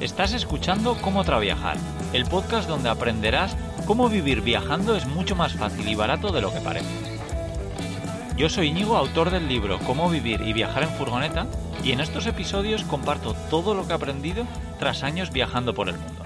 Estás escuchando Cómo Traviajar, el podcast donde aprenderás cómo vivir viajando es mucho más fácil y barato de lo que parece. Yo soy Íñigo, autor del libro Cómo vivir y viajar en furgoneta, y en estos episodios comparto todo lo que he aprendido tras años viajando por el mundo.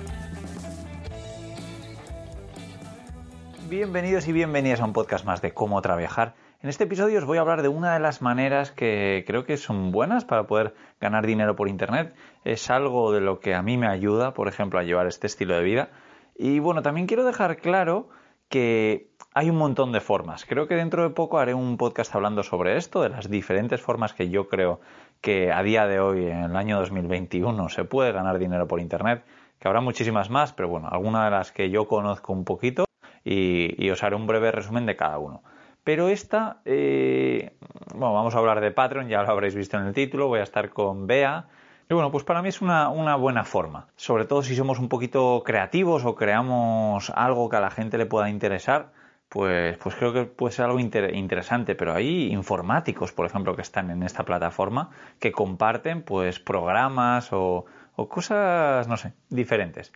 Bienvenidos y bienvenidas a un podcast más de Cómo Traviajar. En este episodio os voy a hablar de una de las maneras que creo que son buenas para poder ganar dinero por Internet. Es algo de lo que a mí me ayuda, por ejemplo, a llevar este estilo de vida. Y bueno, también quiero dejar claro que hay un montón de formas. Creo que dentro de poco haré un podcast hablando sobre esto, de las diferentes formas que yo creo que a día de hoy, en el año 2021, se puede ganar dinero por Internet, que habrá muchísimas más, pero bueno, algunas de las que yo conozco un poquito y, os haré un breve resumen de cada uno. Pero esta, eh, bueno, vamos a hablar de Patreon, ya lo habréis visto en el título, voy a estar con Bea. Y bueno, pues para mí es una, buena forma, sobre todo si somos un poquito creativos o creamos algo que a la gente le pueda interesar, pues, pues creo que puede ser algo interesante, pero hay informáticos, por ejemplo, que están en esta plataforma, que comparten pues programas o, o cosas, no sé, diferentes.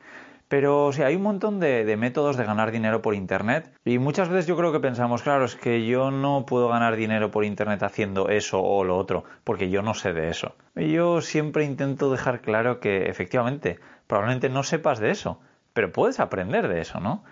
Pero sí, hay un montón de, métodos de ganar dinero por Internet y muchas veces yo creo que pensamos, claro, es que yo no puedo ganar dinero por Internet haciendo eso o lo otro, porque yo no sé de eso. Y yo siempre intento dejar claro que efectivamente, probablemente no sepas de eso, pero puedes aprender de eso, ¿no?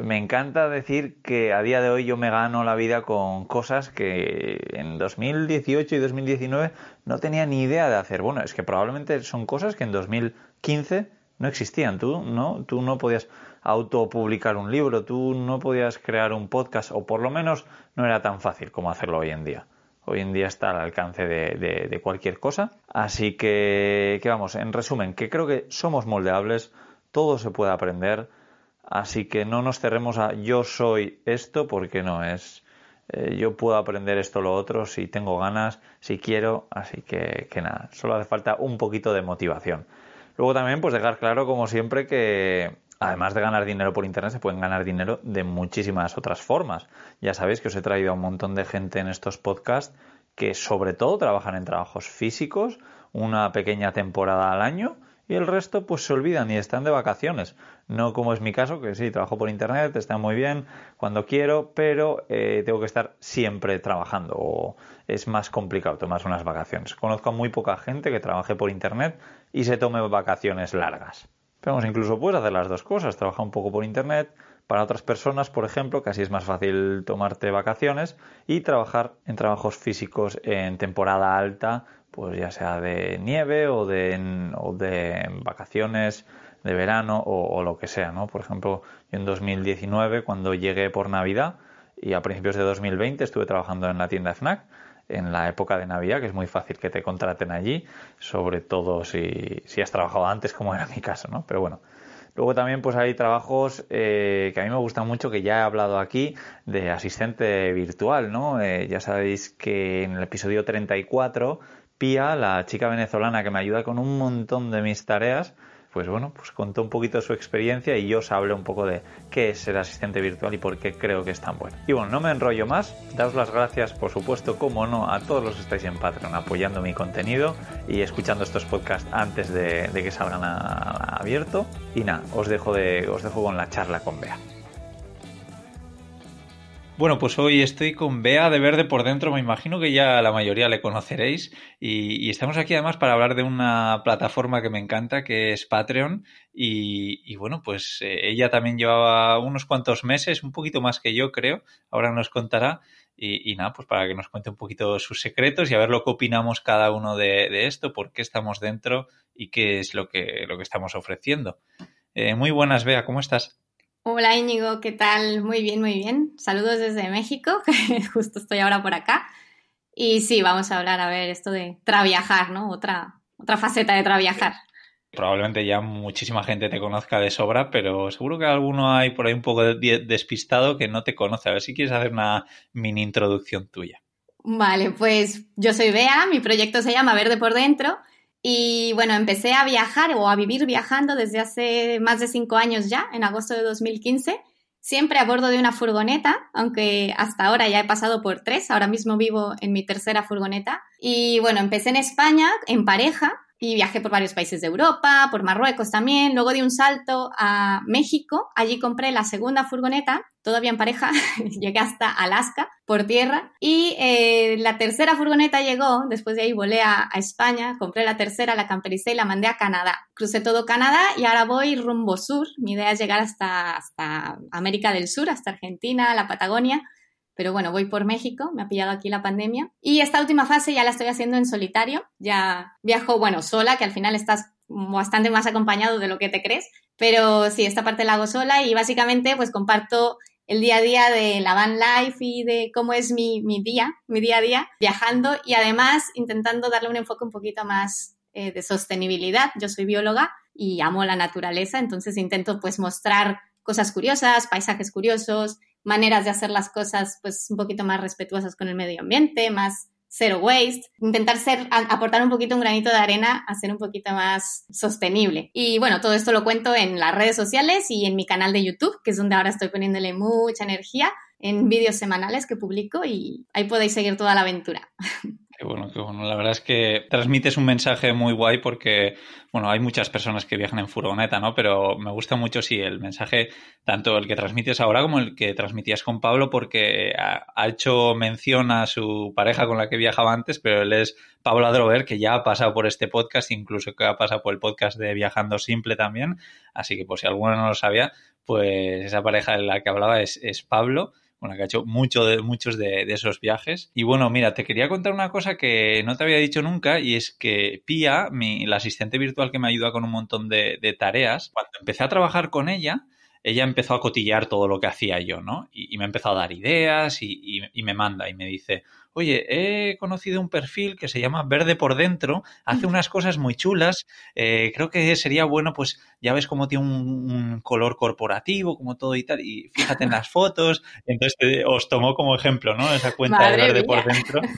Me encanta decir que a día de hoy yo me gano la vida con cosas que en 2018 y 2019 no tenía ni idea de hacer. Bueno, es que probablemente son cosas que en 2015 no existían. Tú no, tú no podías autopublicar un libro, tú no podías crear un podcast, o por lo menos no era tan fácil como hacerlo hoy en día. Hoy en día está al alcance de, cualquier cosa. Así que, que, vamos, en resumen, que creo que somos moldeables, todo se puede aprender, así que no nos cerremos a yo soy esto, porque no es. Eh, yo puedo aprender esto o lo otro si tengo ganas, si quiero, así que, que nada, solo hace falta un poquito de motivación. Luego también, pues dejar claro, como siempre, que además de ganar dinero por internet, se pueden ganar dinero de muchísimas otras formas. Ya sabéis que os he traído a un montón de gente en estos podcasts que sobre todo trabajan en trabajos físicos, una pequeña temporada al año y el resto pues se olvidan y están de vacaciones. No como es mi caso, que sí, trabajo por internet, está muy bien cuando quiero, pero eh, tengo que estar siempre trabajando o es más complicado tomar unas vacaciones. Conozco a muy poca gente que trabaje por internet y se tome vacaciones largas. Pero incluso puedes hacer las dos cosas, trabajar un poco por internet, para otras personas, por ejemplo, así es más fácil tomarte vacaciones y trabajar en trabajos físicos en temporada alta, pues ya sea de nieve o de, o de vacaciones de verano o, o, lo que sea, ¿no? Por ejemplo, yo en 2019, cuando llegué por Navidad y a principios de 2020 estuve trabajando en la tienda FNAC, en la época de Navidad, que es muy fácil que te contraten allí, sobre todo si, si has trabajado antes, como era mi caso, ¿no? Pero bueno. Luego también pues hay trabajos eh, que a mí me gustan mucho, que ya he hablado aquí, de asistente virtual, ¿no? Eh, ya sabéis que en el episodio 34, Pia, la chica venezolana que me ayuda con un montón de mis tareas, pues bueno, pues contó un poquito su experiencia y yo os hablé un poco de qué es ser asistente virtual y por qué creo que es tan bueno. Y bueno, no me enrollo más, daos las gracias, por supuesto, como no, a todos los que estáis en Patreon apoyando mi contenido y escuchando estos podcasts antes de, que salgan a, abierto. Y nada, os dejo con la charla con Bea. Bueno, pues hoy estoy con Bea de Verde por dentro, me imagino que ya la mayoría le conoceréis y, estamos aquí además para hablar de una plataforma que me encanta, que es Patreon y, bueno, pues eh, ella también llevaba unos cuantos meses, un poquito más que yo creo, ahora nos contará y, nada, pues para que nos cuente un poquito sus secretos y a ver lo que opinamos cada uno de, esto, por qué estamos dentro y qué es lo que, lo que estamos ofreciendo. Eh, muy buenas, Bea, ¿cómo estás? Hola Íñigo, ¿qué tal? Muy bien, muy bien. Saludos desde México, que justo estoy ahora por acá. Y sí, vamos a hablar, a ver, esto de traviajar, ¿no? Otra, otra faceta de traviajar. Probablemente ya muchísima gente te conozca de sobra, pero seguro que alguno hay por ahí un poco despistado que no te conoce. A ver si quieres hacer una mini introducción tuya. Vale, pues yo soy Bea, mi proyecto se llama Verde por Dentro y bueno, empecé a viajar o a vivir viajando desde hace más de cinco años ya, en agosto de 2015 siempre a bordo de una furgoneta, aunque hasta ahora ya he pasado por tres, ahora mismo vivo en mi tercera furgoneta. Y bueno, empecé en España en pareja y viajé por varios países de Europa, por Marruecos también, luego di un salto a México, allí compré la segunda furgoneta, todavía en pareja, llegué hasta Alaska por tierra. Y eh, la tercera furgoneta llegó, después de ahí volé a, España, compré la tercera, la campericé y la mandé a Canadá. Crucé todo Canadá y ahora voy rumbo sur, mi idea es llegar hasta, hasta América del Sur, hasta Argentina, la Patagonia pero bueno, voy por México, me ha pillado aquí la pandemia. Y esta última fase ya la estoy haciendo en solitario, ya viajo, bueno, sola, que al final estás bastante más acompañado de lo que te crees, pero sí, esta parte la hago sola y básicamente pues comparto el día a día de la van life y de cómo es mi, mi día, mi día a día, viajando y además intentando darle un enfoque un poquito más eh, de sostenibilidad. Yo soy bióloga y amo la naturaleza, entonces intento pues mostrar cosas curiosas, paisajes curiosos, maneras de hacer las cosas pues un poquito más respetuosas con el medio ambiente, más zero waste, intentar ser, aportar un poquito un granito de arena a ser un poquito más sostenible. Y bueno, todo esto lo cuento en las redes sociales y en mi canal de YouTube, que es donde ahora estoy poniéndole mucha energía en vídeos semanales que publico y ahí podéis seguir toda la aventura. Qué bueno, qué bueno. La verdad es que transmites un mensaje muy guay porque, bueno, hay muchas personas que viajan en furgoneta, ¿no? Pero me gusta mucho, sí, el mensaje, tanto el que transmites ahora como el que transmitías con Pablo, porque ha, hecho mención a su pareja con la que viajaba antes, pero él es Pablo Adrover, que ya ha pasado por este podcast, incluso que ha pasado por el podcast de Viajando Simple también. Así que, por si alguno no lo sabía, pues esa pareja de la que hablaba es, es Pablo bueno, que ha hecho muchos de, esos viajes. Y bueno, mira, te quería contar una cosa que no te había dicho nunca y es que Pia, mi, la asistente virtual que me ayuda con un montón de tareas, cuando empecé a trabajar con ella, ella empezó a cotillar todo lo que hacía yo, ¿no? Y, me empezó a dar ideas y, y, me manda y me dice, oye, he conocido un perfil que se llama Verde por Dentro, hace unas cosas muy chulas, eh, creo que sería bueno, pues ya ves cómo tiene un, color corporativo, como todo y tal, y fíjate en las fotos, entonces eh, os tomó como ejemplo, ¿no? Esa cuenta de Verde por Dentro.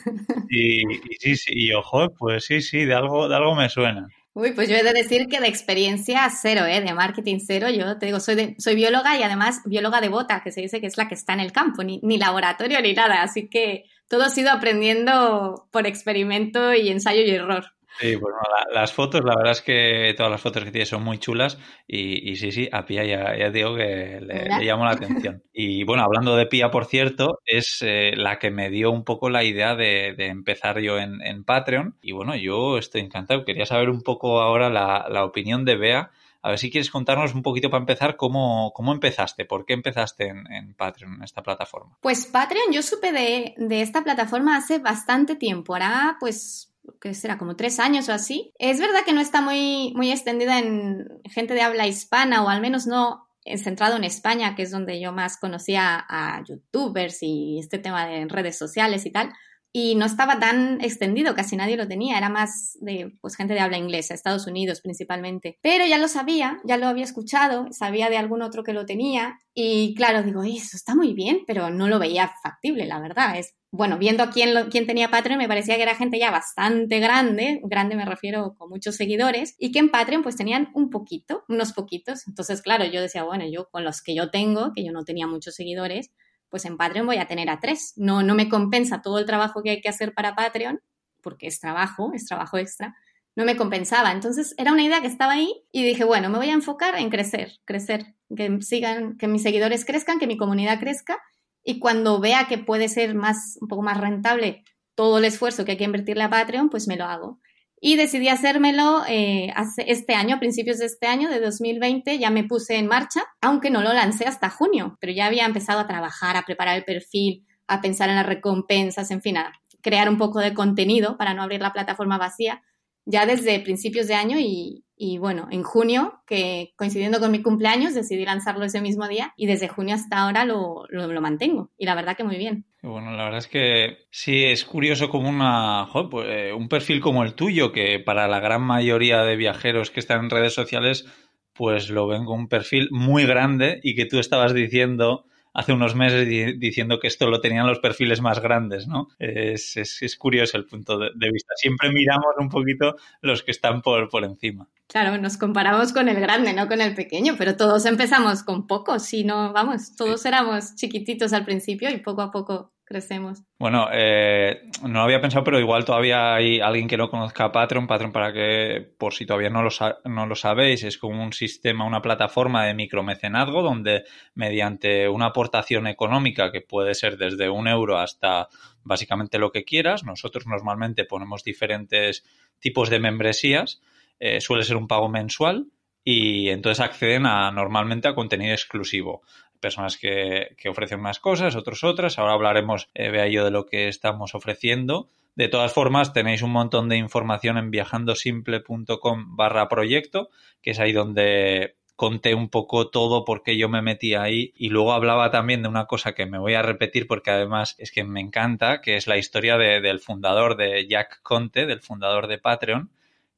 Y, sí, sí, y ojo, pues sí, sí, de algo, de algo me suena. Uy, pues yo he de decir que de experiencia cero, ¿eh? de marketing cero. Yo te digo, soy, soy bióloga y además bióloga de bota, que se dice que es la que está en el campo, ni, ni laboratorio ni nada. Así que todo ha sido aprendiendo por experimento y ensayo y error. Sí, pues las fotos, la verdad es que todas las fotos que tiene son muy chulas y, sí, sí, a Pia ya, digo que le, llamó la atención. Y bueno, hablando de Pia, por cierto, es eh, la que me dio un poco la idea de, empezar yo en, Patreon y bueno, yo estoy encantado. Quería saber un poco ahora la, opinión de Bea. A ver si quieres contarnos un poquito para empezar cómo, cómo empezaste, por qué empezaste en, Patreon, en esta plataforma. Pues Patreon, yo supe de, de esta plataforma hace bastante tiempo, ahora pues que será como tres años o así. Es verdad que no está muy, muy extendida en gente de habla hispana o al menos no centrado en España, que es donde yo más conocía a youtubers y este tema de redes sociales y tal. Y no estaba tan extendido, casi nadie lo tenía, era más de pues, gente de habla inglesa, Estados Unidos principalmente. Pero ya lo sabía, ya lo había escuchado, sabía de algún otro que lo tenía y claro, digo, eso está muy bien, pero no lo veía factible, la verdad. Es bueno, viendo quién, quién tenía Patreon, me parecía que era gente ya bastante grande, grande me refiero con muchos seguidores, y que en Patreon pues tenían un poquito, unos poquitos. Entonces, claro, yo decía, bueno, yo con los que yo tengo, que yo no tenía muchos seguidores, pues en Patreon voy a tener a tres. No, no me compensa todo el trabajo que hay que hacer para Patreon, porque es trabajo, es trabajo extra, no me compensaba. Entonces era una idea que estaba ahí y dije, bueno, me voy a enfocar en crecer, crecer, que sigan, que mis seguidores crezcan, que mi comunidad crezca y cuando vea que puede ser más, un poco más rentable todo el esfuerzo que hay que invertirle a Patreon, pues me lo hago. Y decidí hacérmelo eh, este año, a principios de este año, de 2020, ya me puse en marcha, aunque no lo lancé hasta junio, pero ya había empezado a trabajar, a preparar el perfil, a pensar en las recompensas, en fin, a crear un poco de contenido para no abrir la plataforma vacía, ya desde principios de año y, Y bueno, en junio, que coincidiendo con mi cumpleaños, decidí lanzarlo ese mismo día y desde junio hasta ahora lo, lo, mantengo. Y la verdad que muy bien. Bueno, la verdad es que sí es curioso como una, pues, eh, un perfil como el tuyo, que para la gran mayoría de viajeros que están en redes sociales, pues lo ven como un perfil muy grande y que tú estabas diciendo hace unos meses diciendo que esto lo tenían los perfiles más grandes, ¿no? Es, es, curioso el punto de, vista. Siempre miramos un poquito los que están por, por encima. Claro, nos comparamos con el grande, no con el pequeño, pero todos empezamos con poco, si no, vamos, todos éramos chiquititos al principio y poco a poco crecemos. Bueno, eh, no había pensado, pero igual todavía hay alguien que no conozca Patreon. Patreon, para que, por si todavía no lo, no lo sabéis, es como un sistema, una plataforma de micromecenazgo donde mediante una aportación económica que puede ser desde un euro hasta básicamente lo que quieras, nosotros normalmente ponemos diferentes tipos de membresías, eh, suele ser un pago mensual y entonces acceden a normalmente a contenido exclusivo personas que, ofrecen unas cosas, otros otras. Ahora hablaremos, eh, vea yo, de lo que estamos ofreciendo. De todas formas, tenéis un montón de información en viajandosimple.com barra proyecto, que es ahí donde conté un poco todo porque yo me metí ahí y luego hablaba también de una cosa que me voy a repetir porque además es que me encanta, que es la historia del fundador de Jack Conte, del fundador de Patreon,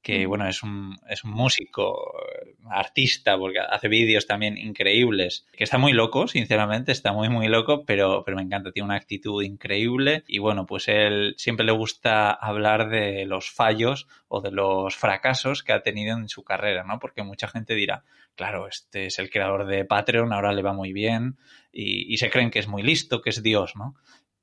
que bueno, es un, es un músico, artista, porque hace vídeos también increíbles, que está muy loco, sinceramente, está muy, muy loco, pero, pero me encanta, tiene una actitud increíble y bueno, pues él siempre le gusta hablar de los fallos o de los fracasos que ha tenido en su carrera, ¿no? Porque mucha gente dirá, claro, este es el creador de Patreon, ahora le va muy bien y, y se creen que es muy listo, que es Dios, ¿no?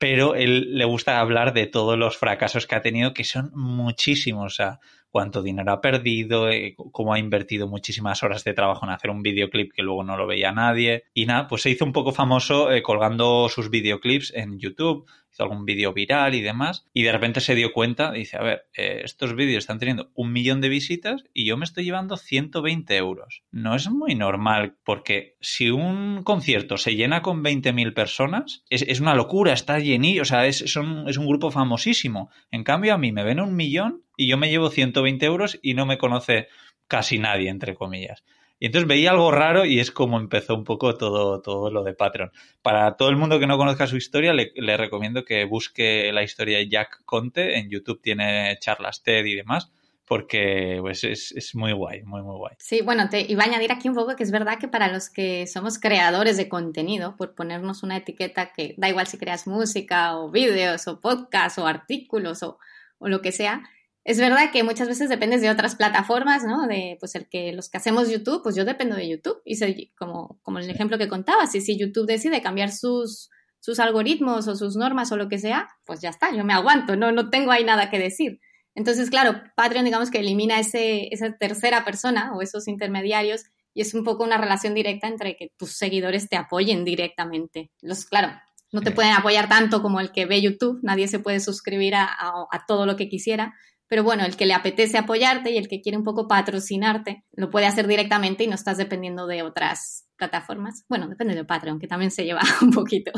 pero él le gusta hablar de todos los fracasos que ha tenido, que son muchísimos. O sea, cuánto dinero ha perdido, eh, cómo ha invertido muchísimas horas de trabajo en hacer un videoclip que luego no lo veía nadie. Y nada, pues se hizo un poco famoso eh, colgando sus videoclips en YouTube hizo algún vídeo viral y demás, y de repente se dio cuenta, dice, a ver, eh, estos vídeos están teniendo un millón de visitas y yo me estoy llevando 120 euros. No es muy normal, porque si un concierto se llena con 20.000 personas, es, una locura, está llenillo, o sea, es, son, es un grupo famosísimo. En cambio, a mí me ven un millón y yo me llevo 120 euros y no me conoce casi nadie, entre comillas. Y entonces veía algo raro y es como empezó un poco todo, todo lo de Patreon. Para todo el mundo que no conozca su historia, le, recomiendo que busque la historia de Jack Conte. En YouTube tiene charlas TED y demás porque pues es, muy guay, muy, muy guay. Sí, bueno, te iba a añadir aquí un poco que es verdad que para los que somos creadores de contenido, por ponernos una etiqueta que da igual si creas música o vídeos o podcast o artículos o, o lo que sea, es verdad que muchas veces dependes de otras plataformas, ¿no? De, pues, el que los que hacemos YouTube, pues yo dependo de YouTube. Y como, como el ejemplo que contabas, y si YouTube decide cambiar sus, sus algoritmos o sus normas o lo que sea, pues ya está, yo me aguanto, no, no tengo ahí nada que decir. Entonces, claro, Patreon, digamos que elimina ese, esa tercera persona o esos intermediarios y es un poco una relación directa entre que tus seguidores te apoyen directamente. Los, claro, no te pueden apoyar tanto como el que ve YouTube, nadie se puede suscribir a, a todo lo que quisiera, pero bueno, el que le apetece apoyarte y el que quiere un poco patrocinarte, lo puede hacer directamente y no estás dependiendo de otras plataformas. Bueno, depende de Patreon, que también se lleva un poquito.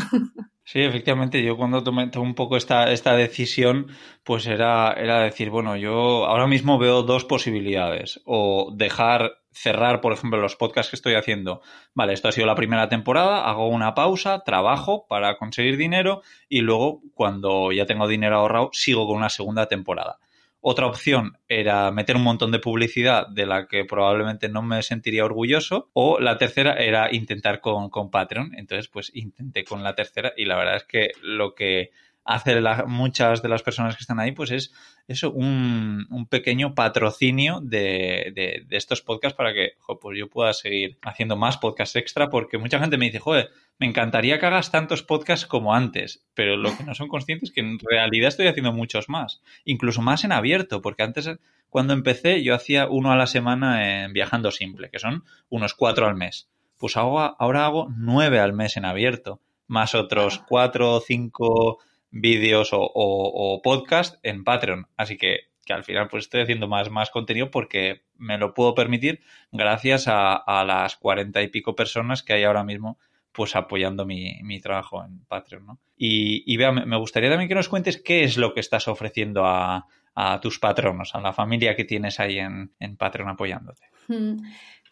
Sí, efectivamente, yo cuando tomé, un poco esta, esta decisión, pues era, era decir, bueno, yo ahora mismo veo dos posibilidades. O dejar cerrar, por ejemplo, los podcasts que estoy haciendo. Vale, esto ha sido la primera temporada, hago una pausa, trabajo para conseguir dinero y luego, cuando ya tengo dinero ahorrado, sigo con una segunda temporada. Otra opción era meter un montón de publicidad de la que probablemente no me sentiría orgulloso. O la tercera era intentar con, con Patreon. Entonces, pues intenté con la tercera y la verdad es que lo que hace muchas de las personas que están ahí, pues es eso, un, un pequeño patrocinio de, de, estos podcasts para que pues yo pueda seguir haciendo más podcasts extra, porque mucha gente me dice, joder, me encantaría que hagas tantos podcasts como antes, pero lo que no son conscientes es que en realidad estoy haciendo muchos más, incluso más en abierto, porque antes cuando empecé yo hacía uno a la semana en Viajando Simple, que son unos cuatro al mes. Pues ahora hago nueve al mes en abierto, más otros cuatro o cinco vídeos o, o, podcast en Patreon. Así que, que al final pues estoy haciendo más, más contenido porque me lo puedo permitir gracias a, a las cuarenta y pico personas que hay ahora mismo pues apoyando mi, mi trabajo en Patreon, ¿no? Y, y vea, me gustaría también que nos cuentes qué es lo que estás ofreciendo a, a tus patronos, a la familia que tienes ahí en, en Patreon apoyándote?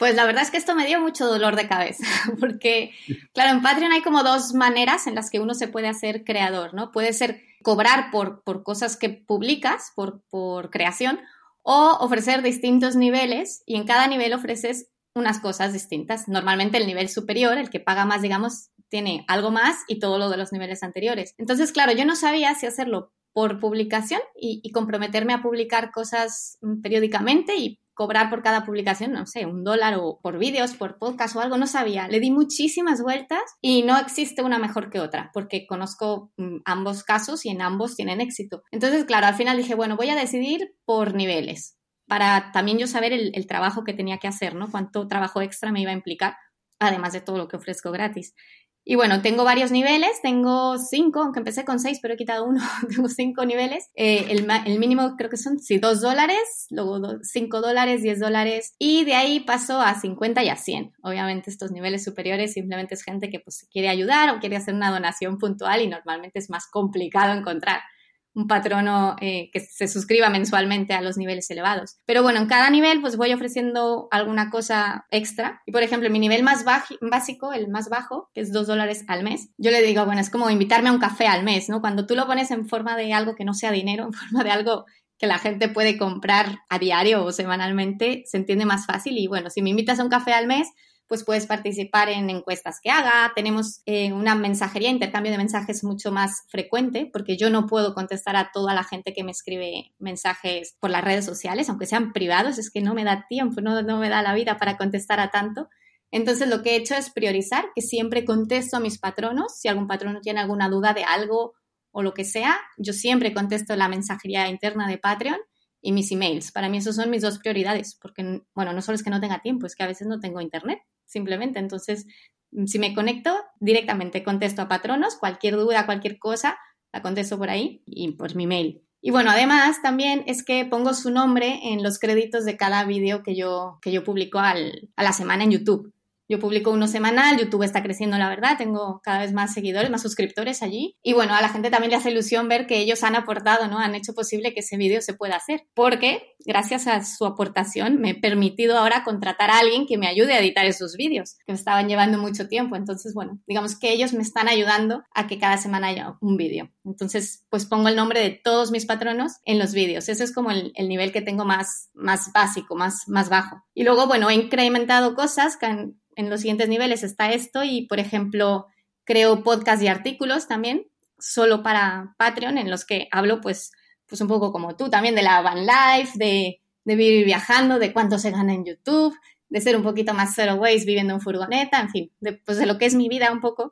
Pues la verdad es que esto me dio mucho dolor de cabeza, porque, claro, en Patreon hay como dos maneras en las que uno se puede hacer creador, ¿no? Puede ser cobrar por, por cosas que publicas, por, por creación, o ofrecer distintos niveles y en cada nivel ofreces unas cosas distintas. Normalmente el nivel superior, el que paga más, digamos, tiene algo más y todo lo de los niveles anteriores. Entonces, claro, yo no sabía si hacerlo por publicación y, comprometerme a publicar cosas mm, periódicamente y cobrar por cada publicación, no sé, un dólar o por vídeos, por podcast o algo, no sabía. Le di muchísimas vueltas y no existe una mejor que otra, porque conozco mm, ambos casos y en ambos tienen éxito. Entonces, claro, al final dije, bueno, voy a decidir por niveles para también yo saber el, el, trabajo que tenía que hacer, ¿no? Cuánto trabajo extra me iba a implicar, además de todo lo que ofrezco gratis. Y bueno, tengo varios niveles, tengo cinco, aunque empecé con seis, pero he quitado uno, tengo cinco niveles. Eh, el, mínimo creo que son, sí, dos dólares, luego cinco dólares, diez dólares, y de ahí paso a 50 y a 100. Obviamente estos niveles superiores simplemente es gente que pues quiere ayudar o quiere hacer una donación puntual y normalmente es más complicado encontrar un patrono eh, que se suscriba mensualmente a los niveles elevados. Pero bueno, en cada nivel pues voy ofreciendo alguna cosa extra. Y por ejemplo, mi nivel más básico, el más bajo, que es dos dólares al mes, yo le digo, bueno, es como invitarme a un café al mes, ¿no? Cuando tú lo pones en forma de algo que no sea dinero, en forma de algo que la gente puede comprar a diario o semanalmente, se entiende más fácil. Y bueno, si me invitas a un café al mes, pues puedes participar en encuestas que haga. Tenemos eh, una mensajería, intercambio de mensajes mucho más frecuente, porque yo no puedo contestar a toda la gente que me escribe mensajes por las redes sociales, aunque sean privados, es que no me da tiempo, no, no me da la vida para contestar a tanto. Entonces lo que he hecho es priorizar, que siempre contesto a mis patronos. Si algún patrono tiene alguna duda de algo o lo que sea, yo siempre contesto la mensajería interna de Patreon y mis emails. Para mí esos son mis dos prioridades, porque, bueno, no solo es que no tenga tiempo, es que a veces no tengo internet simplemente. Entonces, mm, si me conecto, directamente contesto a patronos, cualquier duda, cualquier cosa, la contesto por ahí y por mi mail. Y bueno, además también es que pongo su nombre en los créditos de cada vídeo que yo, que yo publico al, a la semana en YouTube. Yo publico uno semanal, YouTube está creciendo, la verdad, tengo cada vez más seguidores, más suscriptores allí. Y bueno, a la gente también le hace ilusión ver que ellos han aportado, ¿no? Han hecho posible que ese vídeo se pueda hacer. Porque gracias a su aportación me he permitido ahora contratar a alguien que me ayude a editar esos vídeos, que me estaban llevando mucho tiempo. Entonces, bueno, digamos que ellos me están ayudando a que cada semana haya un vídeo. Entonces, pues pongo el nombre de todos mis patronos en los vídeos. Ese es como el, el nivel que tengo más, más básico, más, más bajo. Y luego, bueno, he incrementado cosas que en los siguientes niveles está esto y, por ejemplo, creo podcasts y artículos también, solo para Patreon, en los que hablo, pues, pues un poco como tú, también de la van life, de, de vivir viajando, de cuánto se gana en YouTube, de ser un poquito más zero waste viviendo en furgoneta, en fin, de, pues de lo que es mi vida un poco,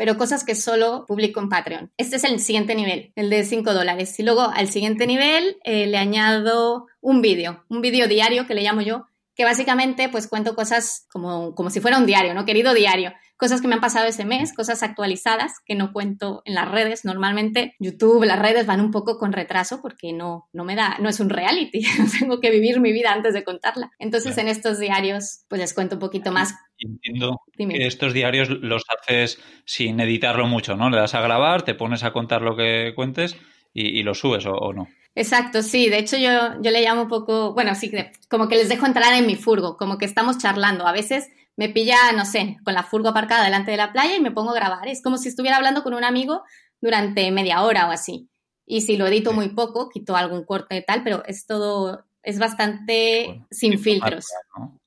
pero cosas que solo publico en Patreon. Este es el siguiente nivel, el de 5 dólares. Y luego al siguiente nivel eh, le añado un vídeo, un vídeo diario que le llamo yo, que básicamente pues cuento cosas como, como si fuera un diario, ¿no? Querido diario, cosas que me han pasado ese mes, cosas actualizadas que no cuento en las redes. Normalmente YouTube, las redes van un poco con retraso porque no, no me da, no es un reality, tengo que vivir mi vida antes de contarla. Entonces en estos diarios pues les cuento un poquito más. Entiendo que estos diarios los haces sin editarlo mucho, ¿no? Le das a grabar, te pones a contar lo que cuentes y, lo subes o no. Exacto, sí. De hecho, yo, yo le llamo un poco, bueno, sí, como que les dejo entrar en mi furgo, como que estamos charlando. A veces me pilla, no sé, con la furgo aparcada delante de la playa y me pongo a grabar. Es como si estuviera hablando con un amigo durante media hora o así. Y si lo edito muy poco, quito algún corte y tal, pero es todo, es bastante sin filtros.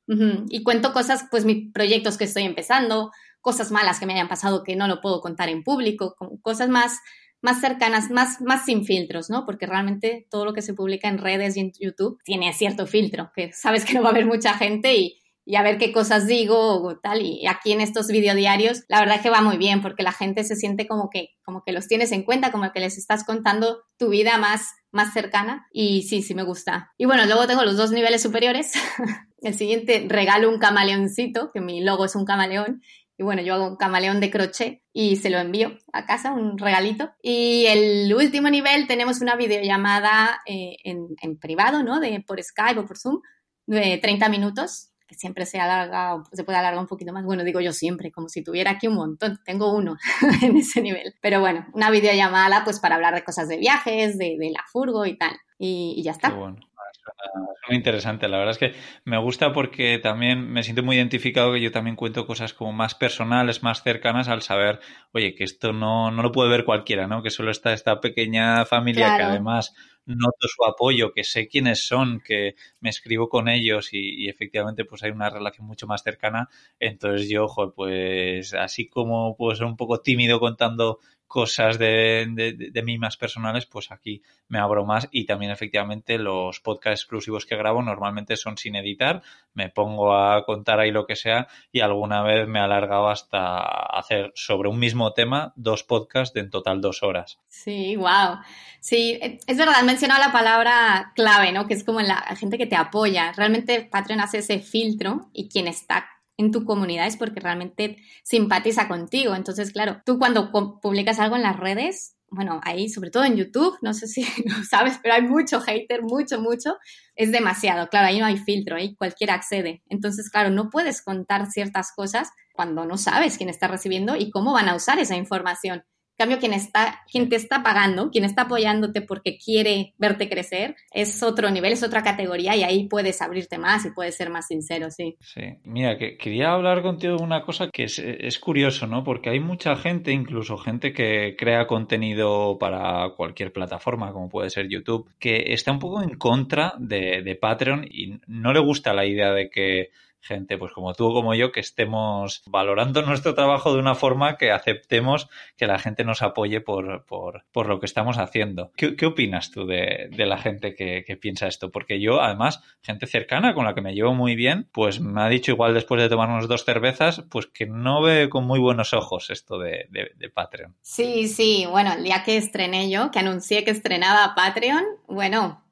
Y cuento cosas, pues mis proyectos que estoy empezando, cosas malas que me hayan pasado que no lo puedo contar en público, cosas más más cercanas, más, más sin filtros, ¿no? Porque realmente todo lo que se publica en redes y en YouTube tiene cierto filtro, que sabes que no va a haber mucha gente y, y a ver qué cosas digo o tal. Y aquí en estos videodiarios, la verdad que va muy bien porque la gente se siente como que, como que los tienes en cuenta, como que les estás contando tu vida más, más cercana. Y sí, sí me gusta. Y bueno, luego tengo los dos niveles superiores. El siguiente regalo un camaleoncito, que mi logo es un camaleón. Y bueno, yo hago un camaleón de crochet y se lo envío a casa, un regalito. Y el último nivel tenemos una videollamada eh, en, en, privado, ¿no? De, por Skype o por Zoom, de 30 minutos, que siempre se alarga, se puede alargar un poquito más. Bueno, digo yo siempre, como si tuviera aquí un montón. Tengo uno en ese nivel. Pero bueno, una videollamada pues para hablar de cosas de viajes, de, la furgo y tal. Y, y ya está. Qué bueno. Es muy interesante. La verdad es que me gusta porque también me siento muy identificado que yo también cuento cosas como más personales, más cercanas al saber, oye, que esto no, no lo puede ver cualquiera, ¿no? Que solo está esta pequeña familia que además noto su apoyo, que sé quiénes son, que me escribo con ellos y, efectivamente pues hay una relación mucho más cercana. Entonces yo, ojo, pues así como puedo ser un poco tímido contando cosas de, de, mí más personales, pues aquí me abro más y también efectivamente los podcast exclusivos que grabo normalmente son sin editar, me pongo a contar ahí lo que sea y alguna vez me he alargado hasta hacer sobre un mismo tema dos podcasts de en total dos horas. Sí, wow. Sí, es verdad, mencionado la palabra clave, ¿no? Que es como la gente que te apoya. Realmente Patreon hace ese filtro y quien está en tu comunidad es porque realmente simpatiza contigo. Entonces, claro, tú cuando publicas algo en las redes, bueno, ahí sobre todo en YouTube, no sé si lo sabes, pero hay mucho hater, mucho, mucho, es demasiado. Claro, ahí no hay filtro, ahí cualquiera accede. Entonces, claro, no puedes contar ciertas cosas cuando no sabes quién está recibiendo y cómo van a usar esa información cambio, quien, está, quien te está pagando, quien está apoyándote porque quiere verte crecer, es otro nivel, es otra categoría y ahí puedes abrirte más y puedes ser más sincero, sí. Sí, mira, que quería hablar contigo de una cosa que es, curioso, ¿no? Porque hay mucha gente, incluso gente que crea contenido para cualquier plataforma, como puede ser YouTube, que está un poco en contra de, de Patreon y no le gusta la idea de que gente pues como tú o como yo que estemos valorando nuestro trabajo de una forma que aceptemos que la gente nos apoye por, por, por lo que estamos haciendo. ¿Qué, opinas tú de, de la gente que, que, piensa esto? Porque yo, además, gente cercana con la que me llevo muy bien, pues me ha dicho igual después de tomarnos dos cervezas, pues que no ve con muy buenos ojos esto de, de Patreon. Sí, sí, bueno, el día que estrené yo, que anuncié que estrenaba Patreon, bueno,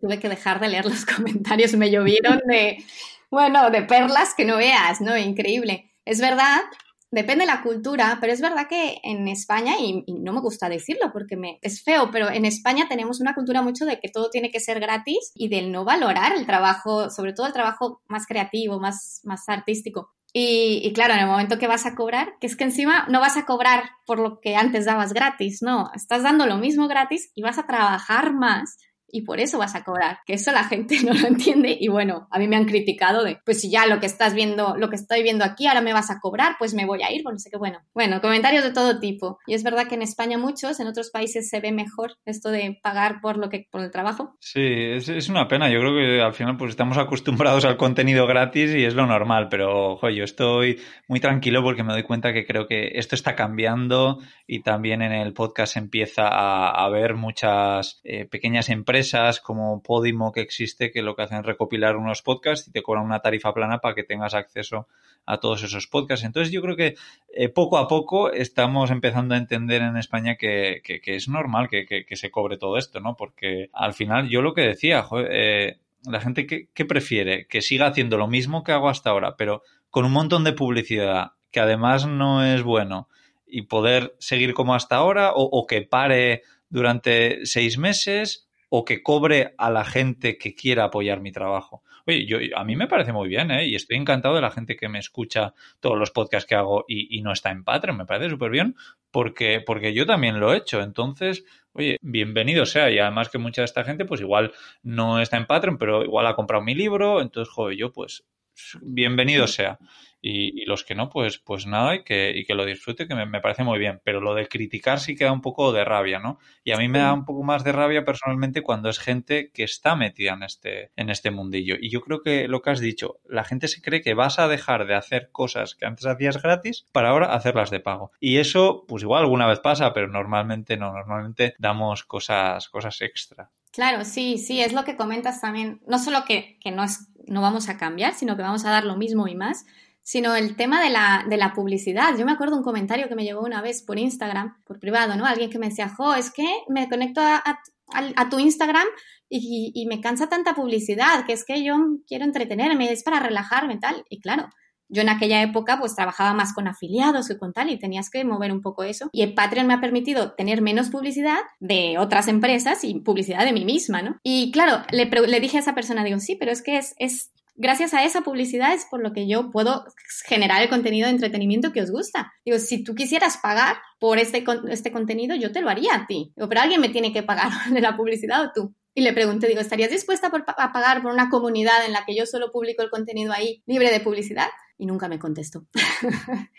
tuve que dejar de leer los comentarios, me llovieron de bueno, de perlas que no veas, ¿no? Increíble. Es verdad, depende de la cultura, pero es verdad que en España, y, no me gusta decirlo porque me, es feo, pero en España tenemos una cultura mucho de que todo tiene que ser gratis y del no valorar el trabajo, sobre todo el trabajo más creativo, más, más artístico. Y, y, claro, en el momento que vas a cobrar, que es que encima no vas a cobrar por lo que antes dabas gratis, no, estás dando lo mismo gratis y vas a trabajar más y por eso vas a cobrar, que eso la gente no lo entiende y bueno, a mí me han criticado de, pues si ya lo que estás viendo, lo que estoy viendo aquí, ahora me vas a cobrar, pues me voy a ir, bueno, no sé qué, bueno, bueno, comentarios de todo tipo. Y es verdad que en España muchos, en otros países se ve mejor esto de pagar por lo que, por el trabajo. Sí, es, una pena, yo creo que al final pues estamos acostumbrados al contenido gratis y es lo normal, pero yo estoy muy tranquilo porque me doy cuenta que creo que esto está cambiando y también en el podcast empieza a haber muchas eh, pequeñas empresas como Podimo que existe que lo que hacen es recopilar unos podcasts y te cobran una tarifa plana para que tengas acceso a todos esos podcasts. Entonces yo creo que eh, poco a poco estamos empezando a entender en España que, es normal que, se cobre todo esto, ¿no? Porque al final yo lo que decía, eh, la gente que, prefiere que siga haciendo lo mismo que hago hasta ahora, pero con un montón de publicidad que además no es bueno y poder seguir como hasta ahora o, o que pare durante seis meses o que cobre a la gente que quiera apoyar mi trabajo. Oye, yo, a mí me parece muy bien, ¿eh? Y estoy encantado de la gente que me escucha todos los podcasts que hago y, no está en Patreon. Me parece súper bien porque, porque yo también lo he hecho. Entonces, oye, bienvenido sea. Y además que mucha de esta gente, pues igual no está en Patreon, pero igual ha comprado mi libro. Entonces, joder, yo pues bienvenido sea y, los que no, pues, pues nada, y que, y que lo disfrute, que me, parece muy bien. Pero lo de criticar sí queda un poco de rabia, ¿no? Y a mí me da un poco más de rabia personalmente cuando es gente que está metida en este, en este mundillo. Y yo creo que lo que has dicho, la gente se cree que vas a dejar de hacer cosas que antes hacías gratis para ahora hacerlas de pago. Y eso, pues igual alguna vez pasa, pero normalmente no, normalmente damos cosas, cosas extra. Claro, sí, sí, es lo que comentas también. No solo que, que no, es, no vamos a cambiar, sino que vamos a dar lo mismo y más, sino el tema de la, de la publicidad. Yo me acuerdo un comentario que me llegó una vez por Instagram, por privado, ¿no? Alguien que me decía, jo, es que me conecto a, a, tu Instagram y, y, me cansa tanta publicidad, que es que yo quiero entretenerme, es para relajarme tal. Y claro, yo en aquella época pues trabajaba más con afiliados que con tal y tenías que mover un poco eso. Y el Patreon me ha permitido tener menos publicidad de otras empresas y publicidad de mí misma, ¿no? Y claro, le, le dije a esa persona, digo, sí, pero es que es, es gracias a esa publicidad es por lo que yo puedo generar el contenido de entretenimiento que os gusta. Digo, si tú quisieras pagar por este, este contenido, yo te lo haría a ti. Digo, pero alguien me tiene que pagar de la publicidad o tú. Y le pregunté, digo, ¿estarías dispuesta a pagar por una comunidad en la que yo solo publico el contenido ahí libre de publicidad? Y nunca me contestó.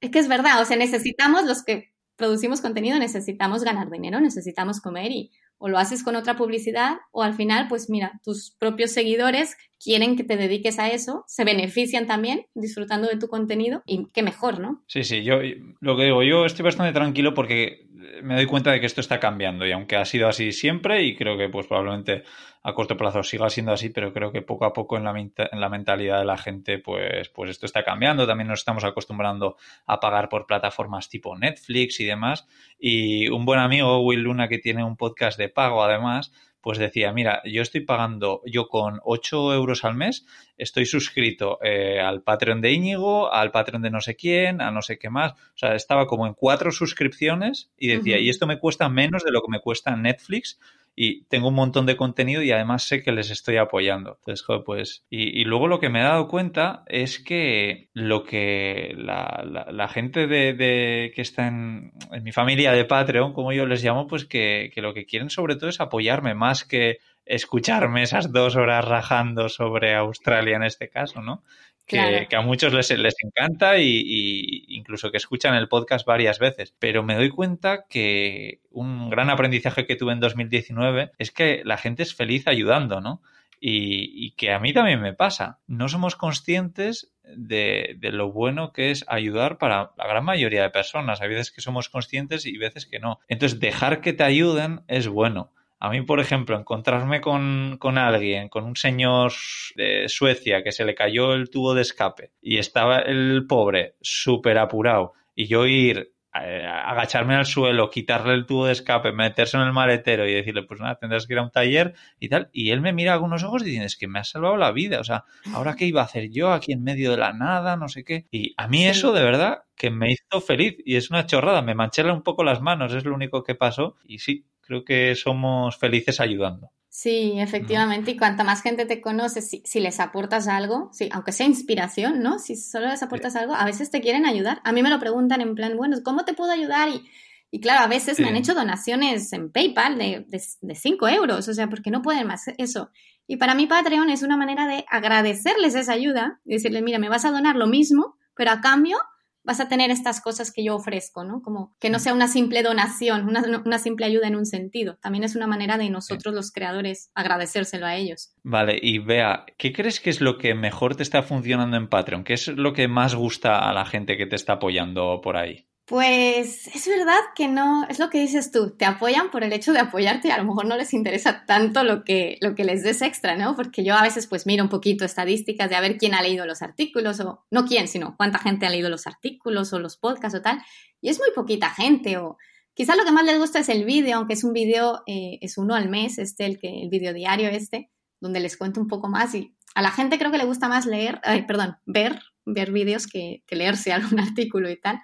es que es verdad, o sea, necesitamos los que producimos contenido, necesitamos ganar dinero, necesitamos comer y o lo haces con otra publicidad o al final, pues mira, tus propios seguidores quieren que te dediques a eso, se benefician también disfrutando de tu contenido y qué mejor, ¿no? Sí, sí, yo lo que digo, yo estoy bastante tranquilo porque me doy cuenta de que esto está cambiando y aunque ha sido así siempre y creo que pues probablemente a corto plazo siga siendo así, pero creo que poco a poco en la, en la mentalidad de la gente pues, pues esto está cambiando, también nos estamos acostumbrando a pagar por plataformas tipo Netflix y demás. Y un buen amigo, Will Luna, que tiene un podcast de pago además, pues decía, mira, yo estoy pagando, yo con 8 euros al mes, estoy suscrito eh, al Patreon de Íñigo, al Patreon de no sé quién, a no sé qué más. O sea, estaba como en cuatro suscripciones y decía, y esto me cuesta menos de lo que me cuesta Netflix y tengo un montón de contenido y además sé que les estoy apoyando. Entonces, pues, y, luego lo que me he dado cuenta es que lo que la, gente de, que está en, mi familia de Patreon, como yo les llamo, pues que, que lo que quieren sobre todo es apoyarme más que escucharme esas dos horas rajando sobre Australia en este caso, ¿no? que, a muchos les, les encanta y, incluso que escuchan el podcast varias veces. Pero me doy cuenta que un gran aprendizaje que tuve en 2019 es que la gente es feliz ayudando, ¿no? Y, que a mí también me pasa. No somos conscientes de, de, lo bueno que es ayudar para la gran mayoría de personas. Hay veces que somos conscientes y veces que no. Entonces, dejar que te ayuden es bueno. A mí, por ejemplo, encontrarme con, alguien, con un señor de Suecia que se le cayó el tubo de escape y estaba el pobre súper apurado y yo ir eh, agacharme al suelo, quitarle el tubo de escape, meterse en el maletero y decirle, pues nada, tendrás que ir a un taller y tal. Y él me mira con unos ojos y dice, es que me ha salvado la vida. O sea, ¿ahora qué iba a hacer yo aquí en medio de la nada? No sé qué. Y a mí eso de verdad que me hizo feliz y es una chorrada. Me manché un poco las manos, es lo único que pasó. Y sí, creo que somos felices ayudando. Sí, efectivamente, y cuanta más gente te conoce, si, les aportas algo, sí, aunque sea inspiración, ¿no? Si solo les aportas algo, a veces te quieren ayudar. A mí me lo preguntan en plan, bueno, ¿cómo te puedo ayudar? Y, y claro, a veces me han hecho donaciones en PayPal de, de, 5 euros, o sea, porque no pueden más eso. Y para mí Patreon es una manera de agradecerles esa ayuda, y decirles, mira, me vas a donar lo mismo, pero a cambio vas a tener estas cosas que yo ofrezco, ¿no? Como que no sea una simple donación, una, simple ayuda en un sentido. También es una manera de nosotros los creadores agradecérselo a ellos. Vale, y vea, ¿qué crees que es lo que mejor te está funcionando en Patreon? ¿Qué es lo que más gusta a la gente que te está apoyando por ahí? Pues es verdad que no, es lo que dices tú, te apoyan por el hecho de apoyarte y a lo mejor no les interesa tanto lo que, lo que les des extra, ¿no? Porque yo a veces pues miro un poquito estadísticas de a ver quién ha leído los artículos o no quién, sino cuánta gente ha leído los artículos o los podcasts o tal, y es muy poquita gente o quizás lo que más les gusta es el vídeo, aunque es un vídeo, eh, es uno al mes, este, el, que, el vídeo diario este, donde les cuento un poco más y a la gente creo que le gusta más leer, ay, perdón, ver, ver vídeos que, que leerse algún artículo y tal.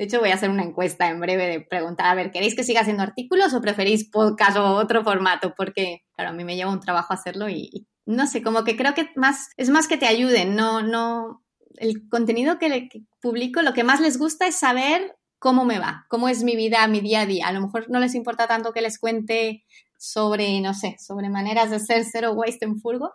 De hecho, voy a hacer una encuesta en breve de preguntar, a ver, ¿queréis que siga haciendo artículos o preferís podcast o otro formato? Porque, claro, a mí me lleva un trabajo hacerlo y, no sé, como que creo que más, es más que te ayuden, no, no, el contenido que, que publico, lo que más les gusta es saber cómo me va, cómo es mi vida, mi día a día. A lo mejor no les importa tanto que les cuente sobre, no sé, sobre maneras de ser cero waste en furgo,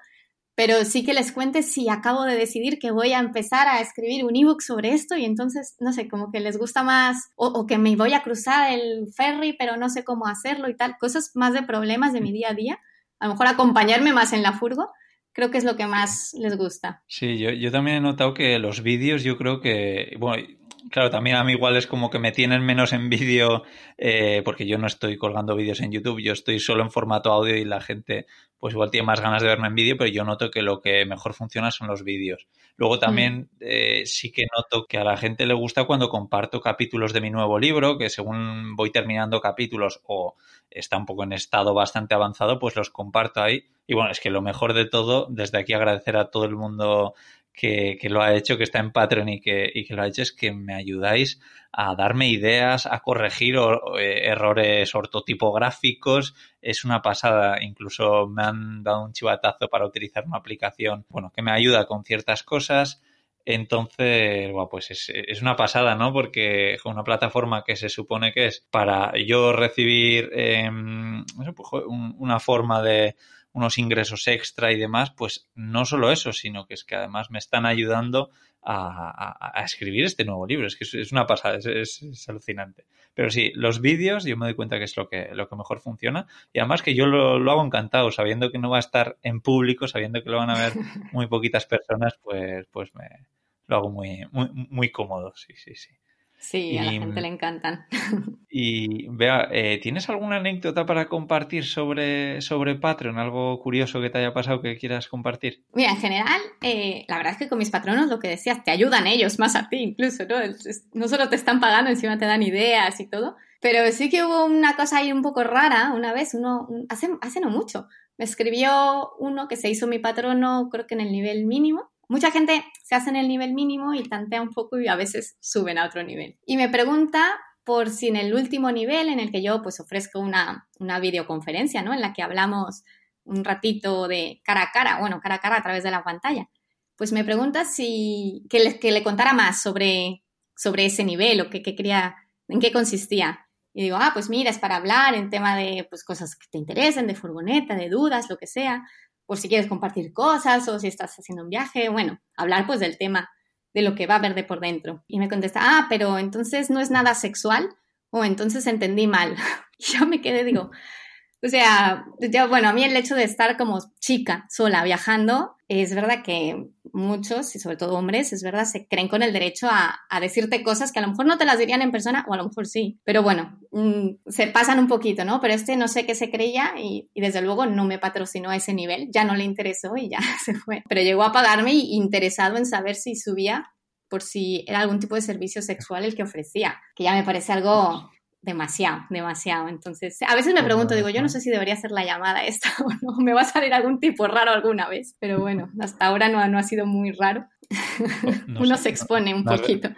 pero sí que les cuente si acabo de decidir que voy a empezar a escribir un ebook sobre esto y entonces, no sé, como que les gusta más o, que me voy a cruzar el ferry pero no sé cómo hacerlo y tal, cosas más de problemas de mi día a día, a lo mejor acompañarme más en la furgo, creo que es lo que más les gusta. Sí, yo, yo también he notado que los vídeos yo creo que, bueno, Claro, también a mí igual es como que me tienen menos en vídeo eh, porque yo no estoy colgando vídeos en YouTube, yo estoy solo en formato audio y la gente pues igual tiene más ganas de verme en vídeo, pero yo noto que lo que mejor funciona son los vídeos. Luego también mm. eh, sí que noto que a la gente le gusta cuando comparto capítulos de mi nuevo libro, que según voy terminando capítulos o está un poco en estado bastante avanzado, pues los comparto ahí. Y bueno, es que lo mejor de todo, desde aquí agradecer a todo el mundo que, lo ha hecho, que está en Patreon y que, y que lo ha hecho, es que me ayudáis a darme ideas, a corregir eh, errores ortotipográficos. Es una pasada. Incluso me han dado un chivatazo para utilizar una aplicación, bueno, que me ayuda con ciertas cosas. Entonces, bueno, pues es, una pasada, ¿no? Porque una plataforma que se supone que es para yo recibir em, pues, una forma de, unos ingresos extra y demás, pues no solo eso, sino que es que además me están ayudando a, escribir este nuevo libro. Es que es, una pasada, es, alucinante. Pero sí, los vídeos yo me doy cuenta que es lo que, lo que mejor funciona y además que yo lo, lo hago encantado, sabiendo que no va a estar en público, sabiendo que lo van a ver muy poquitas personas, pues, pues me lo hago muy, muy, muy cómodo, sí, sí, sí. Sí, a la gente le encantan. Y vea, eh, ¿tienes alguna anécdota para compartir sobre, sobre Patreon? ¿Algo curioso que te haya pasado que quieras compartir? Mira, en general, eh, la verdad es que con mis patronos lo que decías, te ayudan ellos más a ti incluso, ¿no? no solo te están pagando, encima te dan ideas y todo. Pero sí que hubo una cosa ahí un poco rara una vez, uno, hace, hace no mucho, me escribió uno que se hizo mi patrono, creo que en el nivel mínimo, Mucha gente se hace en el nivel mínimo y tantea un poco y a veces suben a otro nivel. Y me pregunta por si en el último nivel en el que yo pues ofrezco una, una videoconferencia, ¿no? En la que hablamos un ratito de cara a cara, bueno, cara a cara a través de la pantalla. Pues me pregunta si que le, que le contara más sobre, sobre ese nivel o que, que quería, en qué consistía. Y digo, ah, pues mira, es para hablar en tema de pues, cosas que te interesen, de furgoneta, de dudas, lo que sea por si quieres compartir cosas o si estás haciendo un viaje, bueno, hablar pues del tema de lo que va a haber de por dentro. Y me contesta, ah, pero entonces no es nada sexual o entonces entendí mal. yo me quedé, digo, o sea, yo, bueno, a mí el hecho de estar como chica, sola, viajando, es verdad que muchos, y sobre todo hombres, es verdad, se creen con el derecho a, decirte cosas que a lo mejor no te las dirían en persona, o a lo mejor sí. Pero bueno, mm, se pasan un poquito, ¿no? Pero este no sé qué se creía y, desde luego no me patrocinó a ese nivel, ya no le interesó y ya se fue. Pero llegó a pagarme interesado en saber si subía por si era algún tipo de servicio sexual el que ofrecía, que ya me parece algo demasiado, demasiado. Entonces, a veces me pregunto, digo, yo no sé si debería hacer la llamada esta o no, me va a salir algún tipo raro alguna vez, pero bueno, hasta ahora no, no ha sido muy raro. Uno se expone un poquito.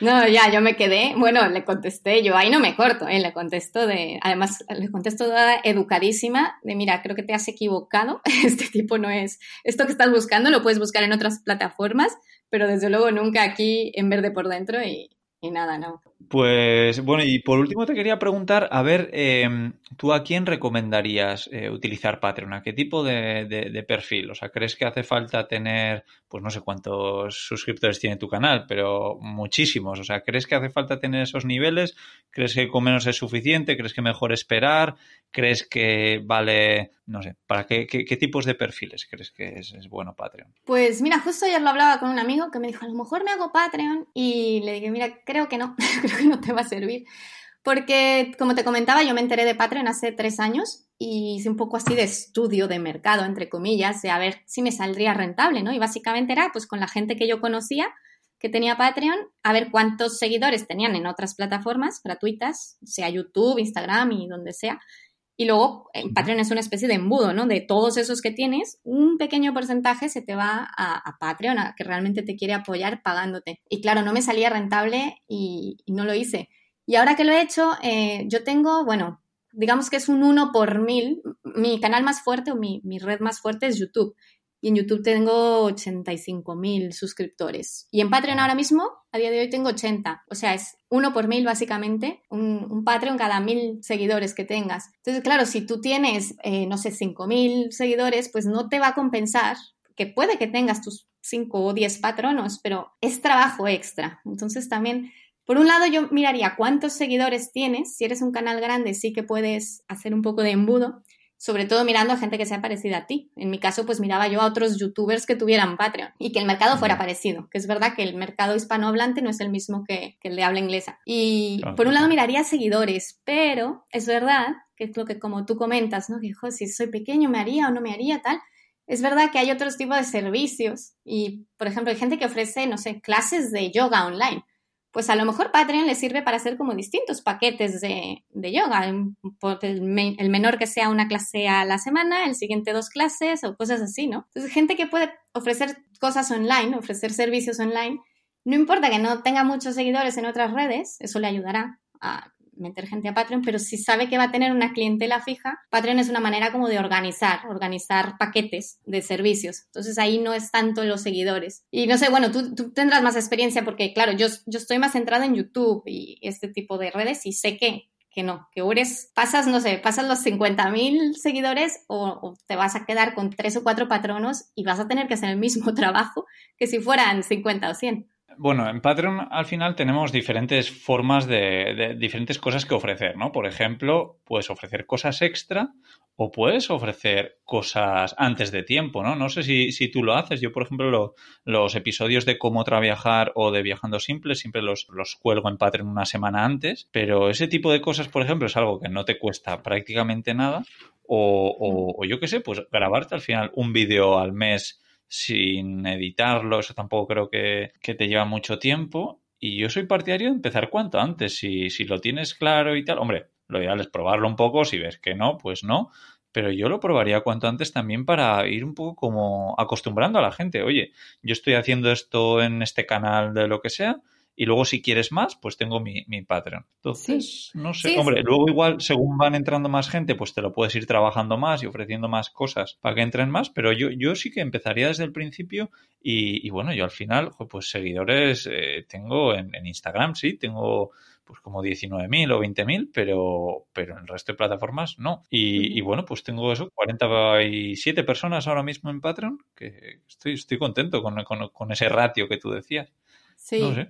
No, ya, yo me quedé, bueno, le contesté, yo ahí no me corto, ¿eh? le contesto de, además, le contesto toda educadísima, de mira, creo que te has equivocado, este tipo no es, esto que estás buscando lo puedes buscar en otras plataformas, pero desde luego nunca aquí en verde por dentro y, y nada, no. Pues bueno, y por último te quería preguntar, a ver, em, ¿tú a quién recomendarías eh, utilizar Patreon? ¿A qué tipo de, perfil? O sea, ¿crees que hace falta tener, pues no sé cuántos suscriptores tiene tu canal, pero muchísimos? O sea, ¿crees que hace falta tener esos niveles? ¿Crees que con menos es suficiente? ¿Crees que mejor esperar? ¿Crees que vale, no sé, para qué, qué, tipos de perfiles crees que es, es, bueno Patreon? Pues mira, justo ayer lo hablaba con un amigo que me dijo, a lo mejor me hago Patreon y le dije, mira, creo que no, creo que no te va a servir. Porque, como te comentaba, yo me enteré de Patreon hace tres años y hice un poco así de estudio de mercado, entre comillas, de a ver si me saldría rentable, ¿no? Y básicamente era pues con la gente que yo conocía que tenía Patreon, a ver cuántos seguidores tenían en otras plataformas gratuitas, sea YouTube, Instagram y donde sea. Y luego en Patreon es una especie de embudo, ¿no? De todos esos que tienes, un pequeño porcentaje se te va a, Patreon, a que realmente te quiere apoyar pagándote. Y claro, no me salía rentable y, no lo hice. Y ahora que lo he hecho, eh, yo tengo, bueno, digamos que es un 1 por mil. Mi canal más fuerte o mi, mi red más fuerte es YouTube y en YouTube tengo 85 mil suscriptores. Y en Patreon ahora mismo, a día de hoy, tengo 80. O sea, es uno por mil básicamente, un, un Patreon cada mil seguidores que tengas. Entonces, claro, si tú tienes, eh, no sé, 5 mil seguidores, pues no te va a compensar, que puede que tengas tus 5 o 10 patronos, pero es trabajo extra. Entonces también... Por un lado, yo miraría cuántos seguidores tienes. Si eres un canal grande, sí que puedes hacer un poco de embudo sobre todo mirando a gente que sea parecida a ti. En mi caso, pues miraba yo a otros youtubers que tuvieran Patreon y que el mercado fuera parecido, que es verdad que el mercado hispanohablante no es el mismo que, el de habla inglesa. Y por un lado miraría seguidores, pero es verdad, que es lo que como tú comentas, ¿no? Que, si soy pequeño, ¿me haría o no me haría tal? Es verdad que hay otros tipos de servicios y, por ejemplo, hay gente que ofrece, no sé, clases de yoga online pues a lo mejor Patreon le sirve para hacer como distintos paquetes de, yoga, el, menor que sea una clase a la semana, el siguiente dos clases o cosas así, ¿no? Entonces, gente que puede ofrecer cosas online, ofrecer servicios online, no importa que no tenga muchos seguidores en otras redes, eso le ayudará a meter gente a Patreon, pero si sabe que va a tener una clientela fija, Patreon es una manera como de organizar, organizar paquetes de servicios. Entonces ahí no es tanto los seguidores. Y no sé, bueno, tú, tendrás más experiencia porque, claro, yo, yo estoy más centrada en YouTube y este tipo de redes y sé que que no, que eres, pasas, no sé, pasas los 50.000 seguidores o, o, te vas a quedar con tres o cuatro patronos y vas a tener que hacer el mismo trabajo que si fueran 50 o 100. Bueno, en Patreon al final tenemos diferentes formas de, diferentes cosas que ofrecer, ¿no? Por ejemplo, puedes ofrecer cosas extra o puedes ofrecer cosas antes de tiempo, ¿no? No sé si, si tú lo haces. Yo, por ejemplo, los episodios de cómo trabajar o de viajando simple siempre los, los cuelgo en Patreon una semana antes, pero ese tipo de cosas, por ejemplo, es algo que no te cuesta prácticamente nada o, o, o yo qué sé, pues grabarte al final un vídeo al mes sin editarlo, eso tampoco creo que, te lleva mucho tiempo. Y yo soy partidario de empezar cuanto antes, si, si lo tienes claro y tal. Hombre, lo ideal es probarlo un poco, si ves que no, pues no. Pero yo lo probaría cuanto antes también para ir un poco como acostumbrando a la gente. Oye, yo estoy haciendo esto en este canal de lo que sea, y luego, si quieres más, pues tengo mi, mi Patreon. Entonces, no sé. Hombre, luego igual, según van entrando más gente, pues te lo puedes ir trabajando más y ofreciendo más cosas para que entren más. Pero yo, yo sí que empezaría desde el principio. Y, bueno, yo al final, pues seguidores eh, tengo en, Instagram, sí, tengo pues como 19.000 o 20.000, pero, pero en el resto de plataformas no. Y, y, bueno, pues tengo eso, 47 personas ahora mismo en Patreon, que estoy, estoy contento con, con, ese ratio que tú decías. Sí. No sé.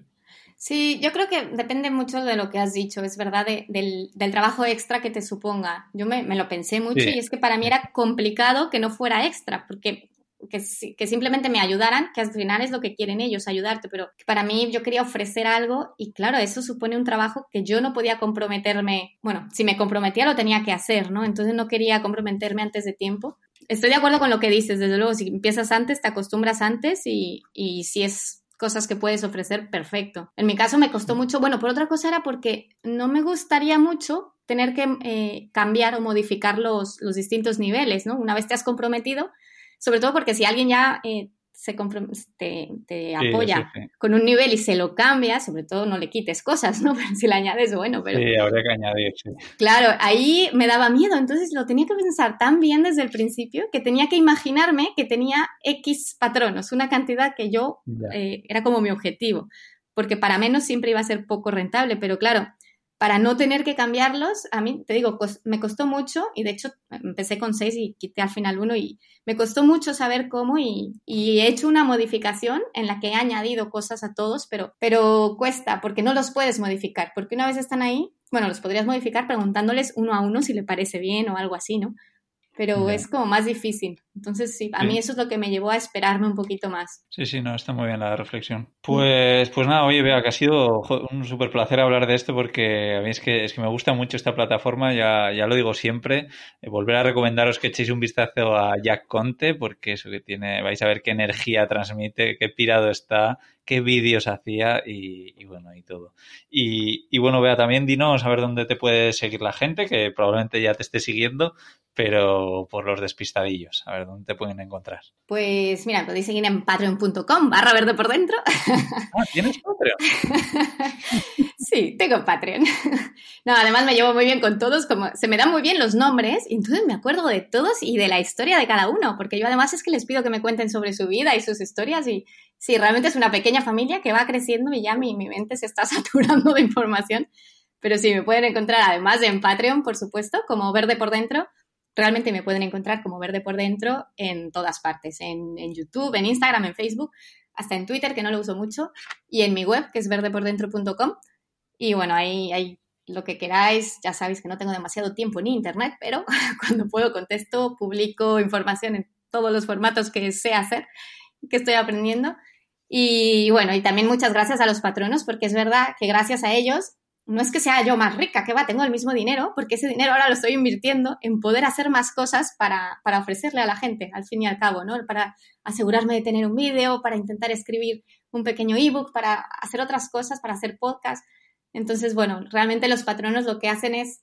Sí, yo creo que depende mucho de lo que has dicho, es verdad, del, trabajo extra que te suponga. Yo me, lo pensé mucho y es que para mí era complicado que no fuera extra, porque que, que, simplemente me ayudaran, que al final es lo que quieren ellos, ayudarte, pero para mí yo quería ofrecer algo y claro, eso supone un trabajo que yo no podía comprometerme, bueno, si me comprometía lo tenía que hacer, ¿no? Entonces no quería comprometerme antes de tiempo. Estoy de acuerdo con lo que dices, desde luego, si empiezas antes, te acostumbras antes y, y si es cosas que puedes ofrecer, perfecto. En mi caso me costó mucho, bueno, por otra cosa era porque no me gustaría mucho tener que eh, cambiar o modificar los, los distintos niveles, ¿no? Una vez te has comprometido, sobre todo porque si alguien ya eh, se te, te apoya con un nivel y se lo cambia, sobre todo no le quites cosas, ¿no? Pero si le añades, bueno, pero... Sí, habría que añadir. Claro, ahí me daba miedo, entonces lo tenía que pensar tan bien desde el principio que tenía que imaginarme que tenía X patronos, una cantidad que yo eh, era como mi objetivo, porque para menos siempre iba a ser poco rentable, pero claro, para no tener que cambiarlos, a mí, te digo, me costó mucho y de hecho empecé con seis y quité al final uno y me costó mucho saber cómo y, he hecho una modificación en la que he añadido cosas a todos, pero, pero cuesta porque no los puedes modificar, porque una vez están ahí, bueno, los podrías modificar preguntándoles uno a uno si le parece bien o algo así, ¿no? Pero es como más difícil. Entonces, sí, a mí eso es lo que me llevó a esperarme un poquito más. Sí, sí, no, está muy bien la reflexión. Pues, pues nada, oye, vea, que ha sido un súper placer hablar de esto porque a mí es que, es que me gusta mucho esta plataforma, ya, ya lo digo siempre. Eh, volver a recomendaros que echéis un vistazo a Jack Conte porque eso que tiene, vais a ver qué energía transmite, qué pirado está, qué vídeos hacía y, bueno, y todo. Y, y, bueno, vea, también dinos a ver dónde te puede seguir la gente, que probablemente ya te esté siguiendo, pero por los despistadillos, a ver dónde te pueden encontrar. Pues mira, podéis seguir en patreon.com barra verde por dentro. Ah, ¿tienes Patreon? sí, tengo Patreon. No, además me llevo muy bien con todos, como se me dan muy bien los nombres, y entonces me acuerdo de todos y de la historia de cada uno, porque yo además es que les pido que me cuenten sobre su vida y sus historias y sí, realmente es una pequeña familia que va creciendo y ya mi, mi mente se está saturando de información. Pero sí, me pueden encontrar además en Patreon, por supuesto, como Verde por Dentro. Realmente me pueden encontrar como Verde por Dentro en todas partes, en, en YouTube, en Instagram, en Facebook, hasta en Twitter, que no lo uso mucho, y en mi web, que es verdepordentro.com. Y bueno, ahí hay lo que queráis. Ya sabéis que no tengo demasiado tiempo ni internet, pero cuando puedo contesto, publico información en todos los formatos que sé hacer que estoy aprendiendo. Y bueno, y también muchas gracias a los patronos, porque es verdad que gracias a ellos no es que sea yo más rica, que va, tengo el mismo dinero, porque ese dinero ahora lo estoy invirtiendo en poder hacer más cosas para, para ofrecerle a la gente, al fin y al cabo, ¿no? Para asegurarme de tener un vídeo, para intentar escribir un pequeño ebook, para hacer otras cosas, para hacer podcast. Entonces, bueno, realmente los patronos lo que hacen es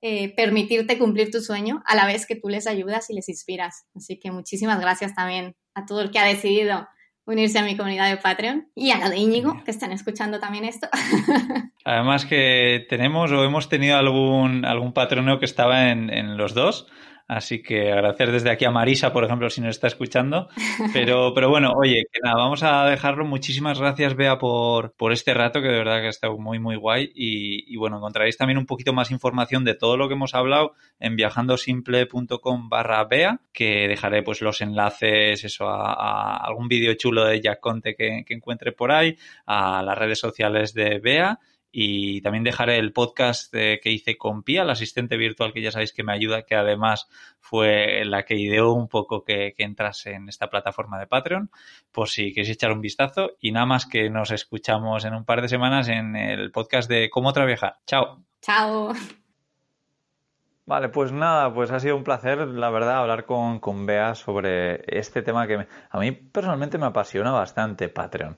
eh, permitirte cumplir tu sueño a la vez que tú les ayudas y les inspiras. Así que muchísimas gracias también a todo el que ha decidido unirse a mi comunidad de Patreon y a la de Íñigo, que están escuchando también esto. Además que tenemos o hemos tenido algún, algún patroneo que estaba en, en los dos. Así que agradecer desde aquí a Marisa, por ejemplo, si nos está escuchando. Pero, pero bueno, oye, que nada, vamos a dejarlo. Muchísimas gracias, Bea, por, por este rato, que de verdad que ha estado muy, muy guay. Y, y bueno, encontraréis también un poquito más información de todo lo que hemos hablado en viajandosimple.com barra Bea, que dejaré pues los enlaces, eso, a, a algún vídeo chulo de Jack Conte que, que encuentre por ahí, a las redes sociales de Bea y también dejaré el podcast que hice con Pia, la asistente virtual que ya sabéis que me ayuda, que además fue la que ideó un poco que, que entrase en esta plataforma de Patreon, por si queréis echar un vistazo. Y nada más que nos escuchamos en un par de semanas en el podcast de Cómo Trabajar. Chao. Chao. Vale, pues nada, pues ha sido un placer, la verdad, hablar con, con Bea sobre este tema que me, a mí personalmente me apasiona bastante, Patreon.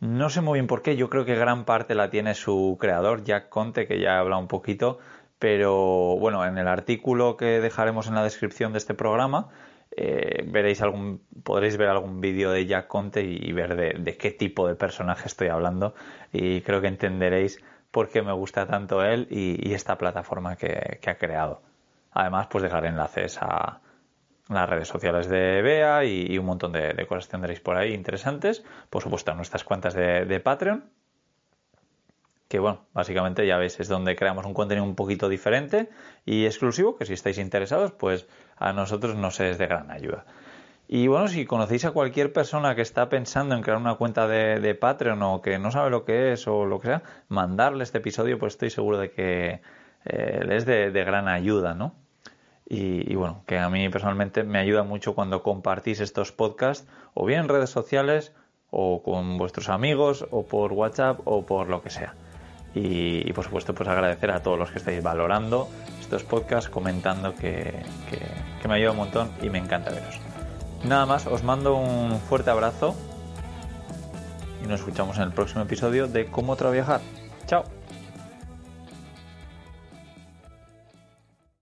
No sé muy bien por qué, yo creo que gran parte la tiene su creador, Jack Conte, que ya habla un poquito, pero bueno, en el artículo que dejaremos en la descripción de este programa eh, veréis algún, podréis ver algún vídeo de Jack Conte y, ver de, qué tipo de personaje estoy hablando y creo que entenderéis por qué me gusta tanto él y, y esta plataforma que, que, ha creado. Además, pues dejaré enlaces a, las redes sociales de Bea y, un montón de, de, cosas tendréis por ahí interesantes. Por supuesto, nuestras cuentas de, Patreon. Que bueno, básicamente ya veis, es donde creamos un contenido un poquito diferente y exclusivo, que si estáis interesados, pues a nosotros nos es de gran ayuda. Y bueno, si conocéis a cualquier persona que está pensando en crear una cuenta de, Patreon o que no sabe lo que es o lo que sea, mandarle este episodio, pues estoy seguro de que eh, es de gran ayuda, ¿no? Y, bueno, que a mí personalmente me ayuda mucho cuando compartís estos podcasts o bien en redes sociales o con vuestros amigos o por WhatsApp o por lo que sea. Y, y por supuesto pues agradecer a todos los que estáis valorando estos podcasts, comentando que, que, que me ayuda un montón y me encanta veros. Nada más, os mando un fuerte abrazo y nos escuchamos en el próximo episodio de Cómo Trabajar. Chao.